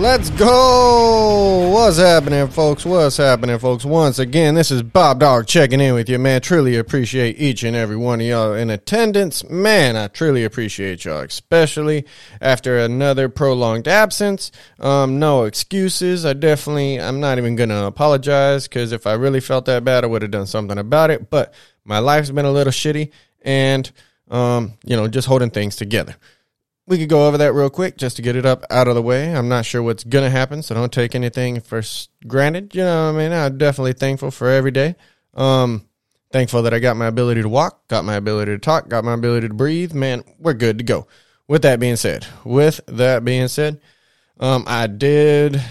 Let's go! What's happening, folks? What's happening, folks? Once again, this is Bob Dog checking in with you, man. Truly appreciate each and every one of y'all in attendance. Man, I truly appreciate y'all, especially after another prolonged absence. Um, no excuses. I definitely, I'm not even gonna apologize because if I really felt that bad, I would have done something about it. But my life's been a little shitty and, um, you know, just holding things together we could go over that real quick just to get it up out of the way. I'm not sure what's going to happen, so don't take anything for granted. You know what I mean? I'm definitely thankful for every day. Um, thankful that I got my ability to walk, got my ability to talk, got my ability to breathe. Man, we're good to go. With that being said, with that being said, um, I did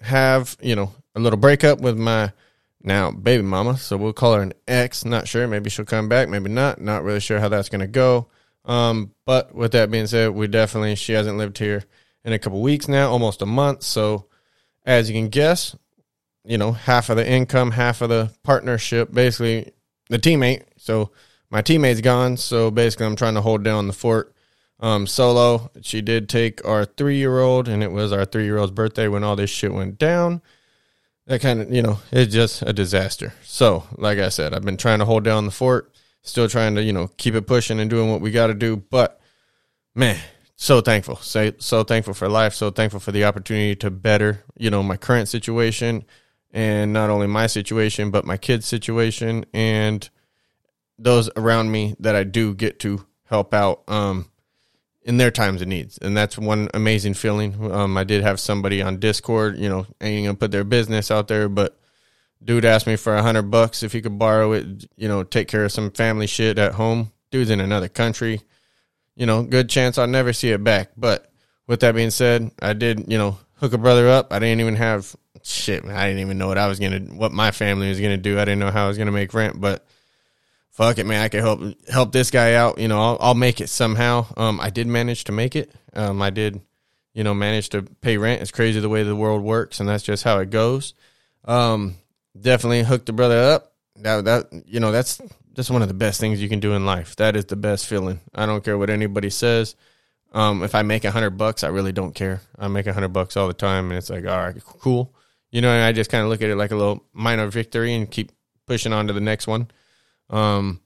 have, you know, a little breakup with my now baby mama. So we'll call her an ex. Not sure. Maybe she'll come back. Maybe not. Not really sure how that's going to go. Um, but with that being said, we definitely she hasn't lived here in a couple weeks now, almost a month. So as you can guess, you know, half of the income, half of the partnership, basically the teammate. So my teammate's gone. So basically I'm trying to hold down the fort. Um, solo. She did take our three year old, and it was our three year old's birthday when all this shit went down. That kind of, you know, it's just a disaster. So, like I said, I've been trying to hold down the fort still trying to you know keep it pushing and doing what we got to do but man so thankful. So, so thankful for life so thankful for the opportunity to better you know my current situation and not only my situation but my kids situation and those around me that i do get to help out um in their times of needs. And that's one amazing feeling. Um i did have somebody on discord you know ain't gonna put their business out there but Dude asked me for a hundred bucks if he could borrow it, you know, take care of some family shit at home. Dude's in another country. You know, good chance I'll never see it back. But with that being said, I did, you know, hook a brother up. I didn't even have shit. I didn't even know what I was gonna, what my family was gonna do. I didn't know how I was gonna make rent, but fuck it, man. I could help help this guy out. You know, I'll, I'll make it somehow. Um, I did manage to make it. Um, I did, you know, manage to pay rent. It's crazy the way the world works, and that's just how it goes. Um, definitely hooked the brother up. That that you know that's that's one of the best things you can do in life. That is the best feeling. I don't care what anybody says. Um, if I make a hundred bucks, I really don't care. I make a hundred bucks all the time, and it's like, all right, cool. You know, and I just kind of look at it like a little minor victory and keep pushing on to the next one. Um,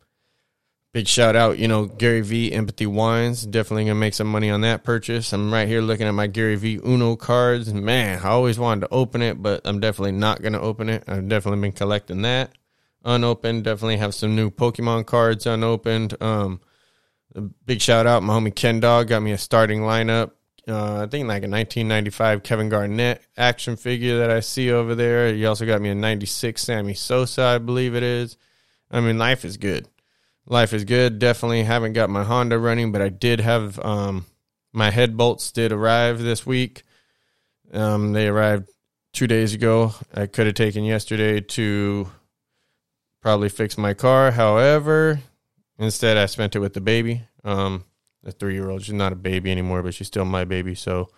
big shout out, you know, Gary V Empathy Wines. Definitely gonna make some money on that purchase. I'm right here looking at my Gary V Uno cards. Man, I always wanted to open it, but I'm definitely not gonna open it. I've definitely been collecting that unopened. Definitely have some new Pokemon cards unopened. Um, big shout out, my homie Ken Dog got me a starting lineup. Uh, I think like a 1995 Kevin Garnett action figure that I see over there. He also got me a 96 Sammy Sosa, I believe it is. I mean, life is good life is good. Definitely haven't got my Honda running, but I did have um, my head bolts did arrive this week. Um, they arrived two days ago. I could have taken yesterday to probably fix my car. However, instead I spent it with the baby. Um, the three year old. She's not a baby anymore, but she's still my baby. So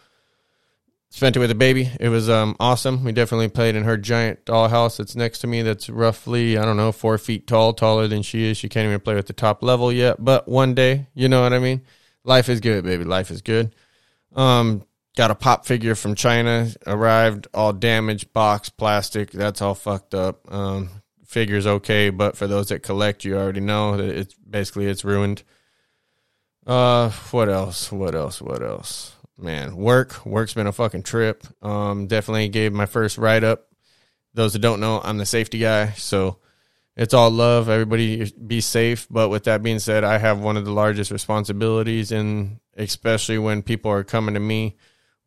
spent it with a baby. It was um, awesome. We definitely played in her giant dollhouse that's next to me. That's roughly I don't know four feet tall, taller than she is. She can't even play with the top level yet. But one day, you know what I mean. Life is good, baby. Life is good. Um, got a pop figure from China. Arrived all damaged, box, plastic. That's all fucked up. Um, figure's okay, but for those that collect, you already know that it's basically it's ruined. Uh, what else? What else? What else? Man, work work's been a fucking trip. Um, definitely gave my first write up. Those that don't know, I'm the safety guy, so it's all love. Everybody be safe. But with that being said, I have one of the largest responsibilities, and especially when people are coming to me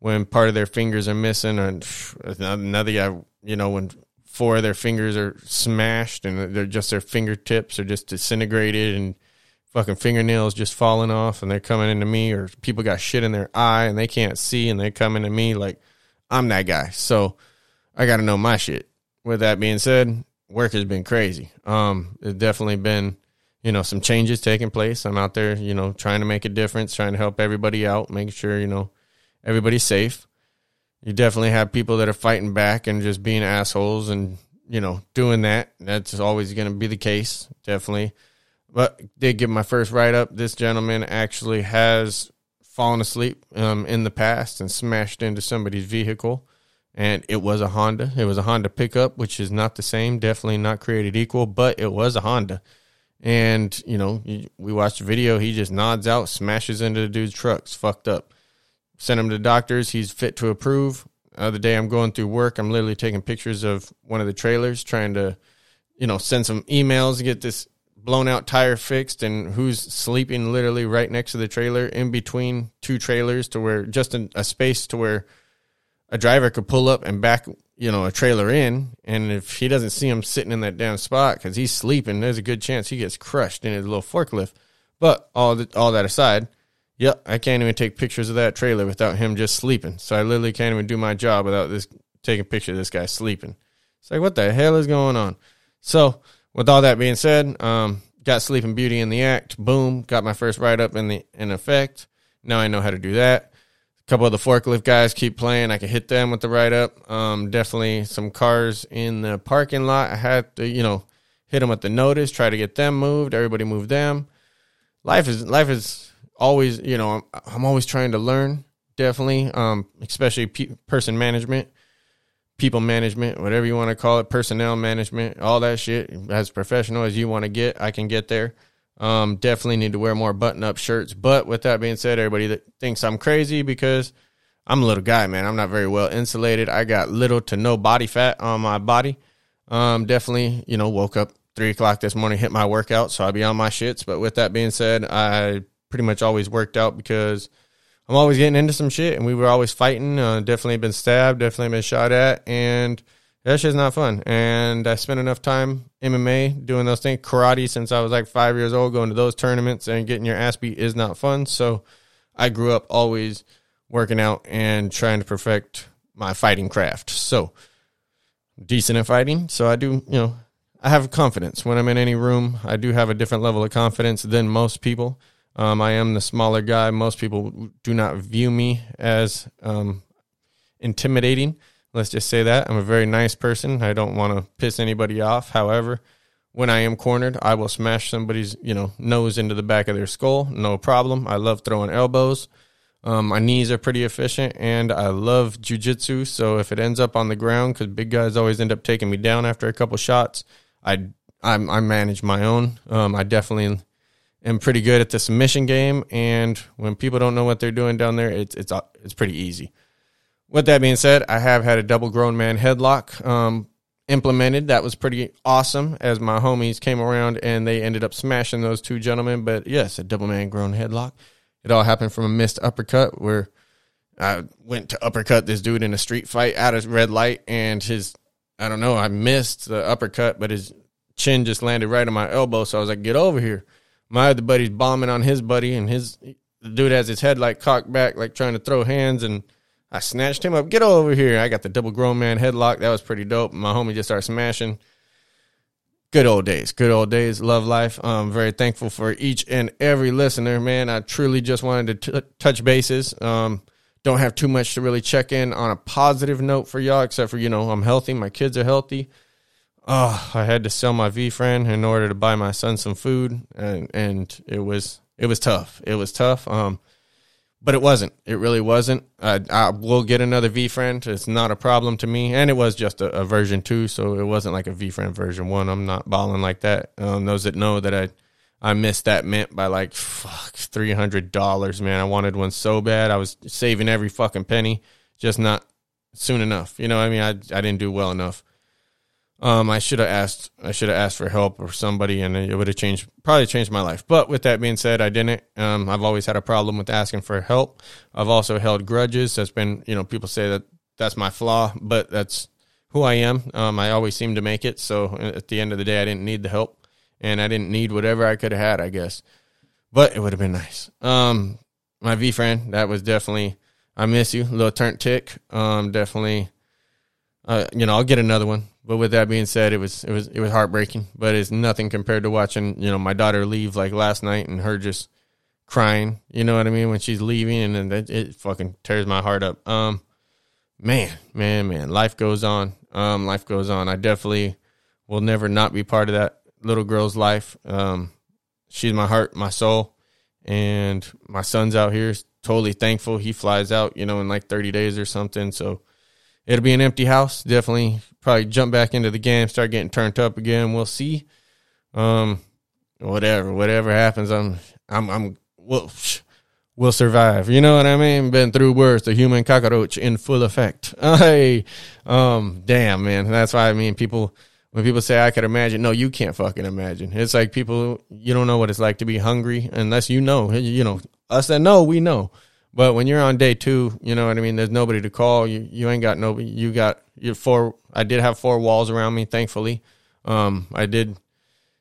when part of their fingers are missing, and another guy, you know, when four of their fingers are smashed and they're just their fingertips are just disintegrated and fucking fingernails just falling off and they're coming into me or people got shit in their eye and they can't see and they come into me like I'm that guy. So I got to know my shit. With that being said, work has been crazy. Um, it's definitely been you know, some changes taking place. I'm out there, you know, trying to make a difference, trying to help everybody out, making sure, you know, everybody's safe. You definitely have people that are fighting back and just being assholes and, you know, doing that. That's always going to be the case, definitely. But did give my first write up. This gentleman actually has fallen asleep um, in the past and smashed into somebody's vehicle. And it was a Honda. It was a Honda pickup, which is not the same, definitely not created equal, but it was a Honda. And, you know, we watched the video. He just nods out, smashes into the dude's truck. It's fucked up. Sent him to doctors. He's fit to approve. The other day, I'm going through work. I'm literally taking pictures of one of the trailers, trying to, you know, send some emails to get this blown out tire fixed and who's sleeping literally right next to the trailer in between two trailers to where just in a space to where a driver could pull up and back you know, a trailer in, and if he doesn't see him sitting in that damn spot because he's sleeping, there's a good chance he gets crushed in his little forklift. But all the, all that aside, yep, I can't even take pictures of that trailer without him just sleeping. So I literally can't even do my job without this taking picture of this guy sleeping. It's like, what the hell is going on? So, with all that being said, um, got Sleeping Beauty in the act. Boom, got my first write up in the in effect. Now I know how to do that A couple of the forklift guys keep playing. I can hit them with the write up. Um, definitely some cars in the parking lot. I had to, you know, hit them with the notice, try to get them moved. Everybody moved them. Life is life is always, you know, I'm, I'm always trying to learn. Definitely, um, especially pe- person management, people management, whatever you want to call it, personnel management, all that shit. As professional as you want to get, I can get there. Um, definitely need to wear more button up shirts. But with that being said, everybody that thinks I'm crazy because I'm a little guy, man. I'm not very well insulated. I got little to no body fat on my body. Um, definitely, you know, woke up three o'clock this morning, hit my workout, so I'll be on my shits. But with that being said, I pretty much always worked out because I'm always getting into some shit, and we were always fighting. Uh, definitely been stabbed, definitely been shot at, and that shit's not fun. And I spent enough time MMA doing those things, karate since I was like five years old, going to those tournaments and getting your ass beat is not fun. So I grew up always working out and trying to perfect my fighting craft. So decent at fighting. So I do, you know, I have confidence when I'm in any room. I do have a different level of confidence than most people. Um, I am the smaller guy. Most people do not view me as um, intimidating. Let's just say that. I'm a very nice person. I don't want to piss anybody off. However, when I am cornered, I will smash somebody's, you know, nose into the back of their skull. No problem. I love throwing elbows. Um, my knees are pretty efficient, and I love jujitsu. So if it ends up on the ground, because big guys always end up taking me down after a couple shots, I I, I manage my own. Um, I definitely am pretty good at the submission game, and when people don't know what they're doing down there, it's it's it's pretty easy. With that being said, I have had a double grown man headlock um, implemented. That was pretty awesome as my homies came around and they ended up smashing those two gentlemen. But yes, a double man grown headlock. It all happened from a missed uppercut where I went to uppercut this dude in a street fight out of red light and his, I don't know, I missed the uppercut, but his chin just landed right on my elbow. So I was like, get over here. My other buddy's bombing on his buddy and his the dude has his head like cocked back, like trying to throw hands and I snatched him up. Get over here. I got the double grown man headlock. That was pretty dope. My homie just started smashing. Good old days. Good old days. Love life. I'm very thankful for each and every listener, man. I truly just wanted to t- touch bases. Um, don't have too much to really check in on a positive note for y'all, except for, you know, I'm healthy. My kids are healthy. Oh, I had to sell my VeeFriend in order to buy my son some food. And, and it was, it was tough. It was tough. Um, but it wasn't. It really wasn't. I, I will get another VeeFriend. It's not a problem to me, and it was just a, a version two, so it wasn't like a VeeFriend version one. I'm not balling like that. Um, those that know that I I missed that mint by like fuck three hundred dollars, man. I wanted one so bad. I was saving every fucking penny, just not soon enough. You know, I mean, I I didn't do well enough. Um, I should have asked. I should have asked for help or somebody, and it would have changed, probably changed my life. But with that being said, I didn't. Um, I've always had a problem with asking for help. I've also held grudges. That's been, you know, people say that that's my flaw, but that's who I am. Um, I always seem to make it. So at the end of the day, I didn't need the help, and I didn't need whatever I could have had, I guess. But it would have been nice. Um, my VeeFriend, that was definitely. I miss you, little turnt tick. Um, definitely. Uh, you know, I'll get another one but with that being said, it was it was it was heartbreaking. But it's nothing compared to watching you know my daughter leave like last night and her just crying. You know what I mean when she's leaving, and then it, it fucking tears my heart up. Um, man, man, man, life goes on. Um, life goes on. I definitely will never not be part of that little girl's life. Um, she's my heart, my soul, and my son's out here. Totally thankful. He flies out, you know, in like 30 days or something. So it'll be an empty house. Definitely probably jump back into the game, start getting turned up again. We'll see. Um, whatever, whatever happens, I'm, I'm, I'm, we'll, we'll survive. You know what I mean? Been through worse. The human cockroach in full effect. Hey, um, damn, man. That's why I mean, people, when people say I could imagine, no, you can't fucking imagine. It's like people, you don't know what it's like to be hungry unless you know. You know, us that know, we know. But when you're on day two, you know what I mean. There's nobody to call. You you ain't got nobody. You got your four. I did have four walls around me, thankfully. Um, I did,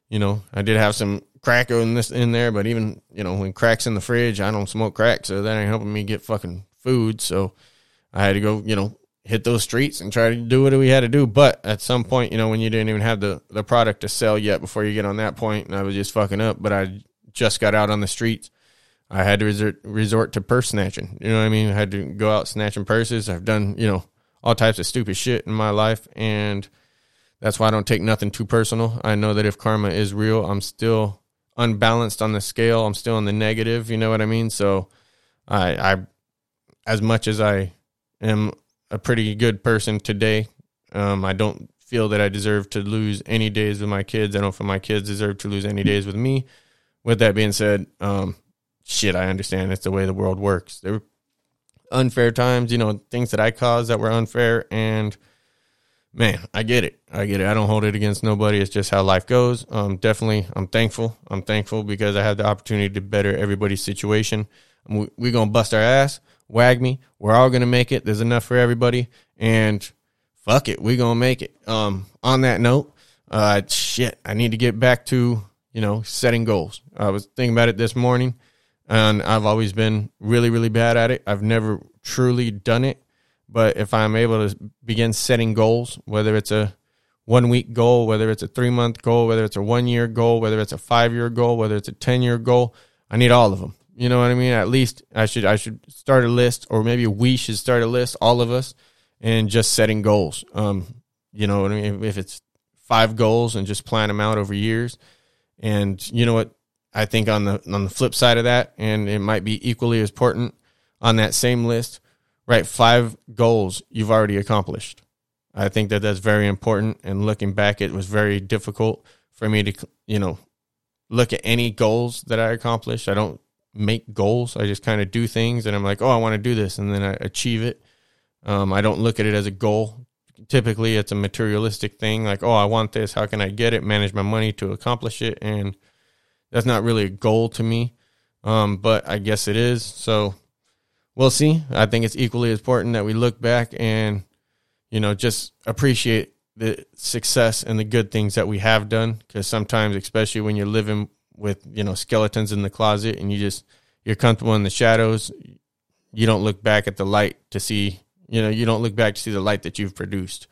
you know, I did have some crack in this in there, but even you know when cracks in the fridge, I don't smoke crack, so that ain't helping me get fucking food. So I had to go, you know, hit those streets and try to do what we had to do. But at some point, you know, when you didn't even have the, the product to sell yet before you get on that point, and I was just fucking up, but I just got out on the streets. I had to resort, resort to purse snatching. You know what I mean? I had to go out snatching purses. I've done, you know, all types of stupid shit in my life. And that's why I don't take nothing too personal. I know that if karma is real, I'm still unbalanced on the scale. I'm still in the negative. You know what I mean? So I, I, as much as I am a pretty good person today. Um, I don't feel that I deserve to lose any days with my kids. I don't feel my kids deserve to lose any days with me. With that being said, um, shit, I understand it's the way the world works. There were unfair times, you know, things that I caused that were unfair, and man, I get it. I get it. I don't hold it against nobody. It's just how life goes. Um, definitely, I'm thankful. I'm thankful because I had the opportunity to better everybody's situation. We're we gonna bust our ass wag me. We're all gonna make it. There's enough for everybody, and fuck it, We're gonna make it. Um, on that note, uh, shit, I need to get back to you know setting goals. I was thinking about it this morning, and I've always been really, really bad at it. I've never truly done it, but if I'm able to begin setting goals, whether it's a one week goal, whether it's a three month goal, whether it's a one year goal, whether it's a five year goal, whether it's a 10 year goal, I need all of them. You know what I mean? At least I should I should start a list, or maybe we should start a list, all of us, and just setting goals. Um, you know what I mean? If it's five goals and just plan them out over years, and you know what? I think on the on the flip side of that, and it might be equally as important on that same list, right? Five goals you've already accomplished. I think that that's very important. And looking back, it was very difficult for me to, you know, look at any goals that I accomplished. I don't make goals. I just kind of do things and I'm like, oh, I want to do this. And then I achieve it. Um, I don't look at it as a goal. Typically, it's a materialistic thing like, oh, I want this. How can I get it? Manage my money to accomplish it. And that's not really a goal to me. Um, but I guess it is. So we'll see. I think it's equally important that we look back and, you know, just appreciate the success and the good things that we have done. Because sometimes, especially when you're living with you know skeletons in the closet and you just you're comfortable in the shadows you don't look back at the light to see you know you don't look back to see the light that you've produced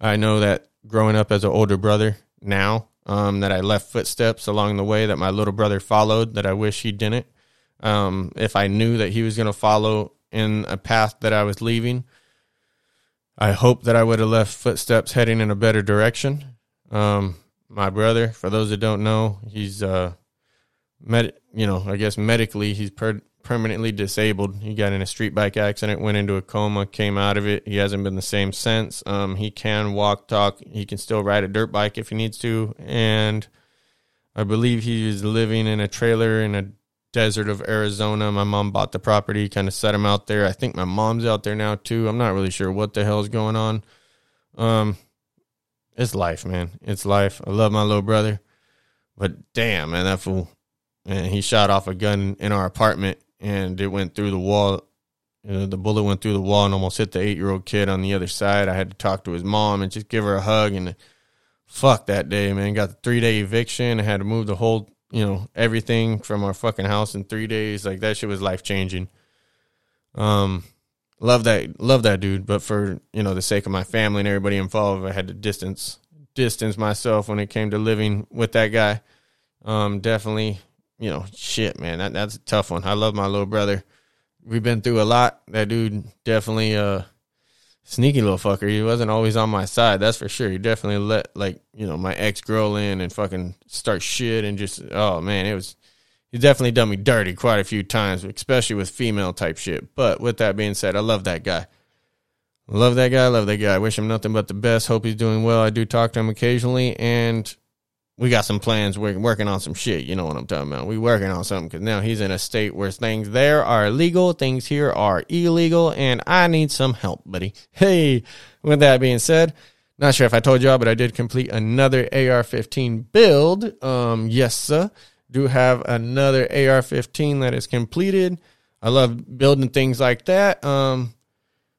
i know that growing up as an older brother now um, that i left footsteps along the way that my little brother followed that i wish he didn't um, if i knew that he was going to follow in a path that i was leaving i hope that i would have left footsteps heading in a better direction um, my brother. For those that don't know, he's uh, med, you know, I guess medically he's per- permanently disabled. He got in a street bike accident, went into a coma, came out of it. He hasn't been the same since. Um, he can walk, talk. He can still ride a dirt bike if he needs to, and I believe he is living in a trailer in a desert of Arizona. My mom bought the property, kind of set him out there. I think my mom's out there now too. I'm not really sure what the hell is going on. Um, it's life, man. It's life. I love my little brother, but damn, man, that fool, and he shot off a gun in our apartment, and it went through the wall. Know, the bullet went through the wall and almost hit the eight-year-old kid on the other side. I had to talk to his mom and just give her a hug. And fuck that day, man. Got the three-day eviction. I had to move the whole, you know, everything from our fucking house in three days. Like that shit was life changing. Um, love that love that dude. But for you know the sake of my family and everybody involved, I had to distance distance myself when it came to living with that guy. Um, definitely, you know, shit, man, that that's a tough one. I love my little brother. We've been through a lot. That dude definitely uh sneaky little fucker. He wasn't always on my side, that's for sure. He definitely let like, you know, my ex girl in and fucking start shit and just oh man, it was He definitely done me dirty quite a few times, especially with female type shit. But with that being said, I love that guy. Love that guy. Love that guy. Wish him nothing but the best. Hope he's doing well. I do talk to him occasionally, and we got some plans. We're working on some shit. You know what I'm talking about. We working on something because now he's in a state where things there are legal, things here are illegal, and I need some help, buddy. Hey, with that being said, not sure if I told y'all, but I did complete another AR-15 build. Um, yes, sir. Do have another AR-15 that is completed. I love building things like that. Um,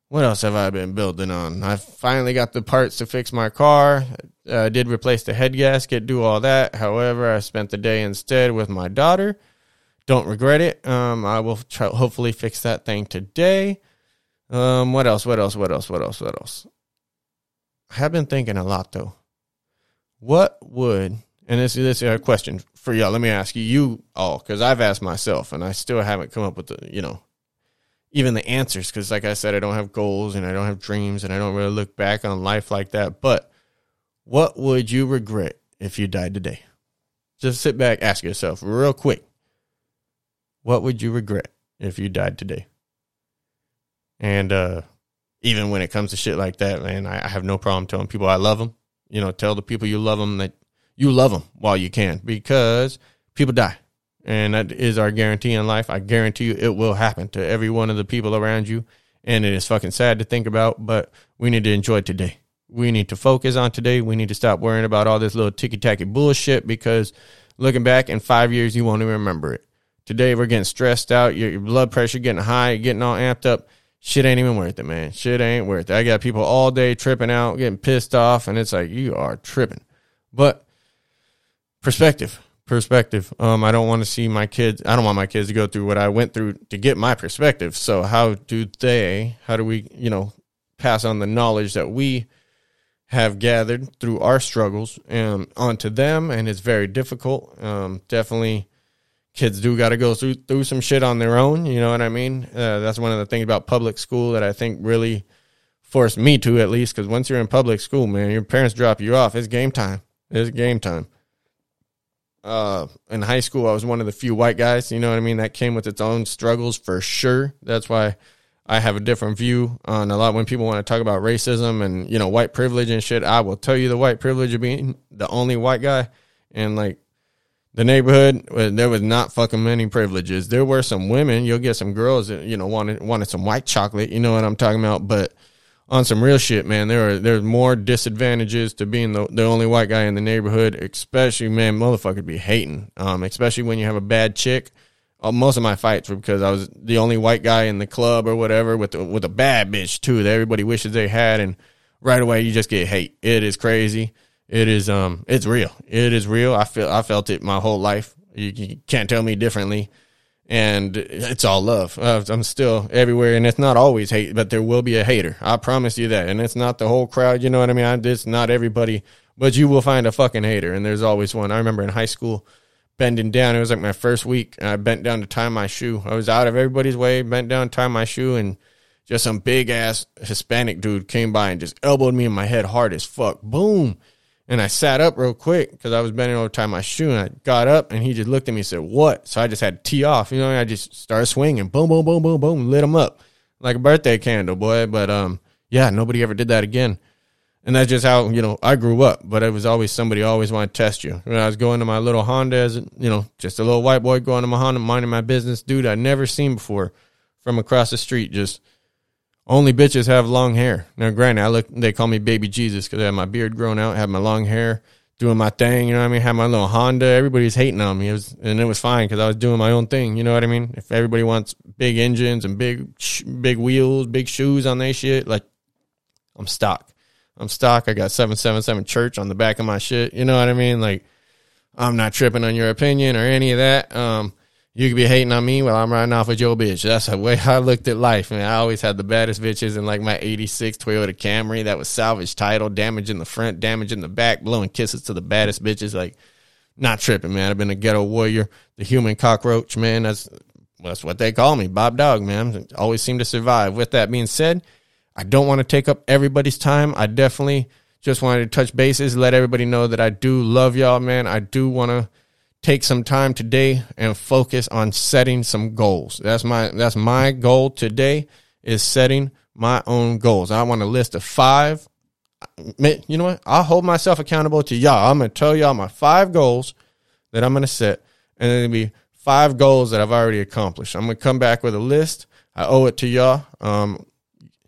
what else have I been building on? I finally got the parts to fix my car. I uh, did replace the head gasket, do all that. However, I spent the day instead with my daughter. Don't regret it. Um, I will try, hopefully fix that thing today. Um, what else? What else? What else? What else? What else? I have been thinking a lot though. What would and this, this is a question for y'all. Let me ask you, you all, because I've asked myself, and I still haven't come up with the, you know, even the answers because like i said i don't have goals and i don't have dreams and i don't really look back on life like that. But what would you regret if you died today? Just sit back ask yourself real quick. What would you regret if you died today? And uh even when it comes to shit like that man i, I have no problem telling people i love them you know tell the people you love them that you love them while you can because people die and that is our guarantee in life. I guarantee you it will happen to every one of the people around you. And it is fucking sad to think about, but we need to enjoy today. We need to focus on today. We need to stop worrying about all this little ticky tacky bullshit because looking back in five years, you won't even remember it. Today, we're getting stressed out. Your, your blood pressure getting high, getting all amped up. Shit ain't even worth it, man. Shit ain't worth it. I got people all day tripping out, getting pissed off, and it's like, you are tripping. But perspective perspective. Um, I don't want to see my kids. I don't want my kids to go through what I went through to get my perspective. So how do they? How do we? You know, pass on the knowledge that we have gathered through our struggles um, onto them, and it's very difficult. Um, definitely, kids do got to go through through some shit on their own. You know what I mean? Uh, that's one of the things about public school that I think really forced me to, at least, because once you're in public school, man, your parents drop you off. It's game time. It's game time uh, in high school, I was one of the few white guys. You know what I mean? That came with its own struggles for sure. That's why I have a different view on a lot when people want to talk about racism and you know white privilege and shit. I will tell you the white privilege of being the only white guy and like the neighborhood. There was not fucking many privileges. There were some women. You'll get some girls that you know wanted wanted some white chocolate. You know what I'm talking about, but on some real shit, man, there are there's more disadvantages to being the, the only white guy in the neighborhood, especially man, motherfucker be hating. Um, especially when you have a bad chick. Uh, most of my fights were because I was the only white guy in the club or whatever with the, with a bad bitch too that everybody wishes they had, and right away you just get hate. It is crazy. It is um, it's real. It is real. I feel I felt it my whole life. You, you can't tell me differently and it's all love. Uh, I'm still everywhere, and it's not always hate, but there will be a hater. I promise you that. And it's not the whole crowd. You know what I mean? It's not everybody, but you will find a fucking hater, and there's always one. I remember in high school bending down. It was like my first week, and I bent down to tie my shoe. I was out of everybody's way, bent down, tie my shoe, and just some big ass Hispanic dude came by and just elbowed me in my head hard as fuck. Boom. And I sat up real quick because I was bending over to tie my shoe. And I got up and he just looked at me and said, What? So I just had to tee off. You know, I just started swinging. Boom, boom, boom, boom, boom. Lit him up like a birthday candle, boy. But um, yeah, nobody ever did that again. And that's just how, you know, I grew up. But it was always somebody always wanted to test you. When I was going to my little Honda as, you know, just a little white boy going to my Honda, minding my business, dude I'd never seen before from across the street, just only bitches have long hair. Now, granted, I look, they call me baby Jesus because I have my beard grown out, have my long hair, doing my thing. You know what I mean? Have my little Honda. Everybody's hating on me. It was, and it was fine because I was doing my own thing. You know what I mean? If everybody wants big engines and big, big wheels, big shoes on their shit, like I'm stock. I'm stock. I got 777 church on the back of my shit. You know what I mean? Like I'm not tripping on your opinion or any of that. Um, you could be hating on me while I'm riding off with your bitch. That's the way I looked at life. Man, I always had the baddest bitches in like my 86 Toyota Camry that was salvage title, damage in the front, damage in the back, blowing kisses to the baddest bitches. Like, not tripping, man. I've been a ghetto warrior, the human cockroach, man. That's, that's what they call me, Bob Dog, man. Always seem to survive. With that being said, I don't want to take up everybody's time. I definitely just wanted to touch bases, let everybody know that I do love y'all, man. I do want to take some time today and focus on setting some goals. That's my that's my goal today is setting my own goals. I want a list of five. You know what? I'll hold myself accountable to y'all. I'm gonna tell y'all my five goals that I'm gonna set, and it'll be five goals that I've already accomplished. I'm gonna come back with a list. I owe it to y'all. Um,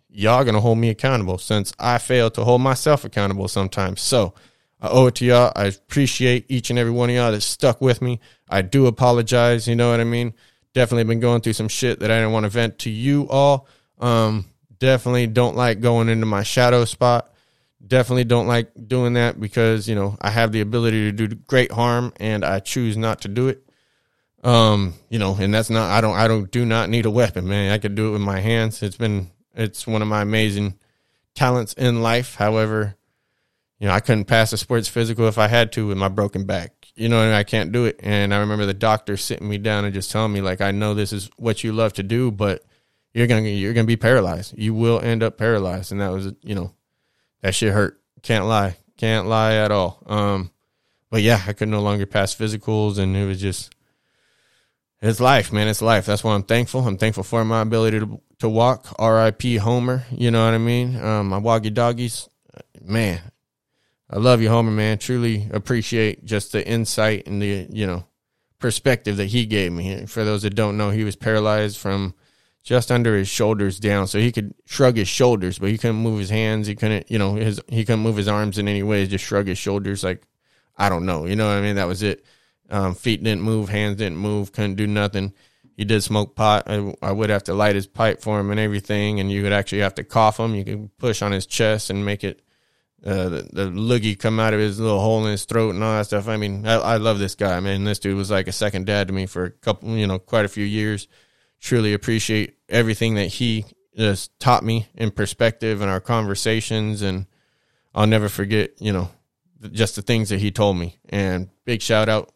y'all gonna hold me accountable since I fail to hold myself accountable sometimes. So I owe it to y'all. I appreciate each and every one of y'all that stuck with me. I do apologize. You know what I mean? Definitely been going through some shit that I didn't want to vent to you all. Um, definitely don't like going into my shadow spot. Definitely don't like doing that because, you know, I have the ability to do great harm and I choose not to do it. Um, you know, and that's not I don't I don't do not need a weapon, man. I could do it with my hands. It's been it's one of my amazing talents in life. However, you know, I couldn't pass a sports physical if I had to with my broken back. You know, I, mean? I can't do it. And I remember the doctor sitting me down and just telling me, like, I know this is what you love to do, but you're gonna you're gonna be paralyzed. You will end up paralyzed. And that was, you know, that shit hurt. Can't lie. Can't lie at all. Um, but yeah, I could no longer pass physicals, and it was just it's life, man. It's life. That's why I'm thankful. I'm thankful for my ability to to walk. R.I.P. Homer. You know what I mean? Um, my woggy doggies. Man, I love you, Homer, man. Truly appreciate just the insight and the, you know, perspective that he gave me. For those that don't know, he was paralyzed from just under his shoulders down. So he could shrug his shoulders, but he couldn't move his hands. He couldn't, you know, his he couldn't move his arms in any way. Just shrug his shoulders like I don't know. You know what I mean? That was it. Um, feet didn't move, hands didn't move, couldn't do nothing. He did smoke pot. I, I, would have to light his pipe for him and everything, and you would actually have to cough him. You could push on his chest and make it uh, the, the loogie come out of his little hole in his throat and all that stuff. I mean, I, I love this guy. I mean, this dude was like a second dad to me for a couple, you know, quite a few years. Truly appreciate everything that he just taught me in perspective and our conversations. And I'll never forget, you know, just the things that he told me. And big shout out,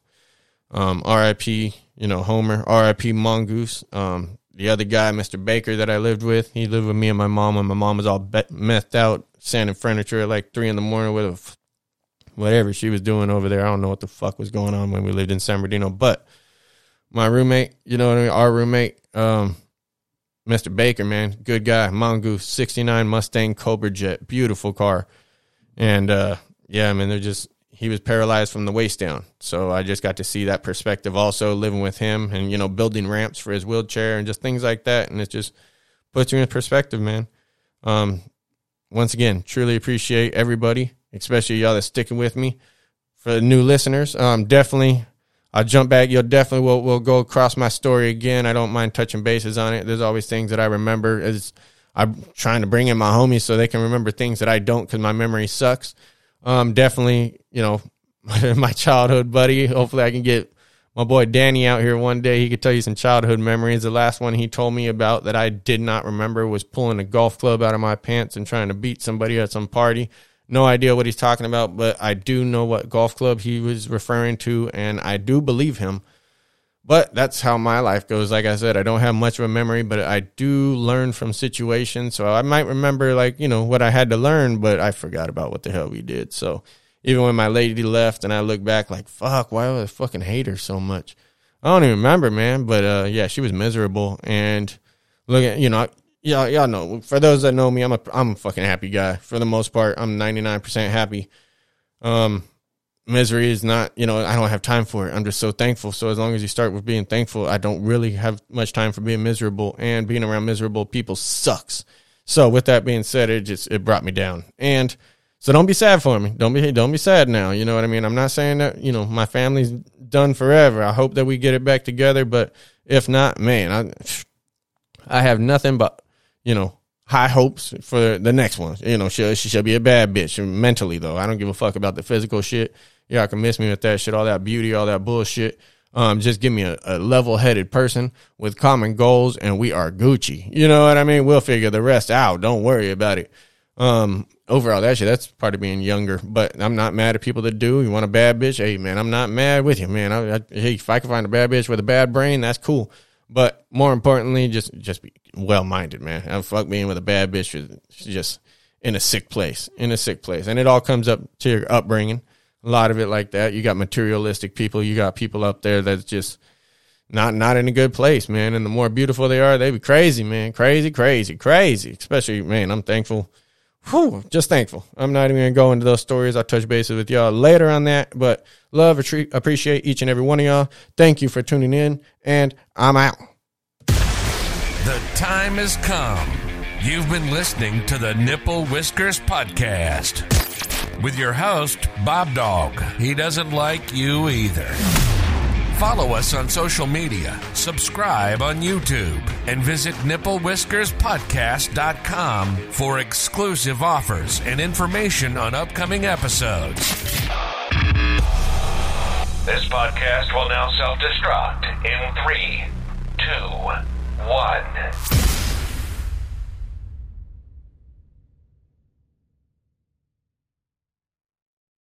um, RIP, you know, Homer, RIP Mongoose. Um, the other guy, Mr. Baker, that I lived with, he lived with me and my mom when my mom was all be- methed out sanding furniture at like three in the morning with a, whatever she was doing over there. I don't know what the fuck was going on when we lived in San Bernardino, but my roommate, you know, what I mean? our roommate, um, Mr. Baker, man, good guy, Mongoose, 69 Mustang Cobra Jet, beautiful car. And, uh, yeah, I mean, they're just, he was paralyzed from the waist down. So I just got to see that perspective also living with him and, you know, building ramps for his wheelchair and just things like that. And it just puts you in perspective, man. Um, once again, truly appreciate everybody, especially y'all that's sticking with me. For the new listeners, um, definitely, I'll jump back. You'll definitely will will go across my story again. I don't mind touching bases on it. There's always things that I remember as I'm trying to bring in my homies so they can remember things that I don't because my memory sucks. Um, definitely, you know, my childhood buddy. Hopefully, I can get my boy Danny out here one day. He could tell you some childhood memories. The last one he told me about that I did not remember was pulling a golf club out of my pants and trying to beat somebody at some party. No idea what he's talking about, but I do know what golf club he was referring to, and I do believe him. But that's how my life goes. Like I said, I don't have much of a memory, but I do learn from situations. So I might remember, like, you know, what I had to learn, but I forgot about what the hell we did. So even when my lady left and I look back like, fuck, why would I fucking hate her so much? I don't even remember, man. But uh, yeah, she was miserable. And look at, you know, y'all, y'all know, for those that know me, I'm a, I'm a fucking happy guy. For the most part, I'm 99% happy. Um, misery is not, you know, I don't have time for it. I'm just so thankful. So as long as you start with being thankful, I don't really have much time for being miserable. And being around miserable people sucks. So with that being said, it just, it brought me down. And, so don't be sad for me. Don't be don't be sad now. You know what I mean? I'm not saying that, you know, my family's done forever. I hope that we get it back together, but if not, man, I I have nothing but, you know, high hopes for the next one. You know, she she should be a bad bitch mentally though. I don't give a fuck about the physical shit. I can miss me with that shit, all that beauty, all that bullshit. Um, just give me a, a level headed person with common goals and we are Gucci. You know what I mean? We'll figure the rest out. Don't worry about it. Um, overall, that shit, that's part of being younger, but I'm not mad at people that do. You want a bad bitch? Hey, man, I'm not mad with you, man. I, I, hey, if I can find a bad bitch with a bad brain, that's cool. But more importantly, just, just be well minded, man. I'm fuck being with a bad bitch. She's just in a sick place, in a sick place. And it all comes up to your upbringing. A lot of it like that. You got materialistic people. You got people up there that's just not not in a good place, man. And the more beautiful they are, they be crazy, man. Crazy, crazy, crazy. Especially, man, I'm thankful. Whew, just thankful. I'm not even gonna go into those stories. I'll touch bases with y'all later on that. But love, appreciate each and every one of y'all. Thank you for tuning in, and I'm out. The time has come. You've been listening to the Nipple Whiskers Podcast with your host, Bob Dog. He doesn't like you either. Follow us on social media, subscribe on YouTube, and visit nipplewhiskerspodcast.com for exclusive offers and information on upcoming episodes. This podcast will now self destruct in three, two, one.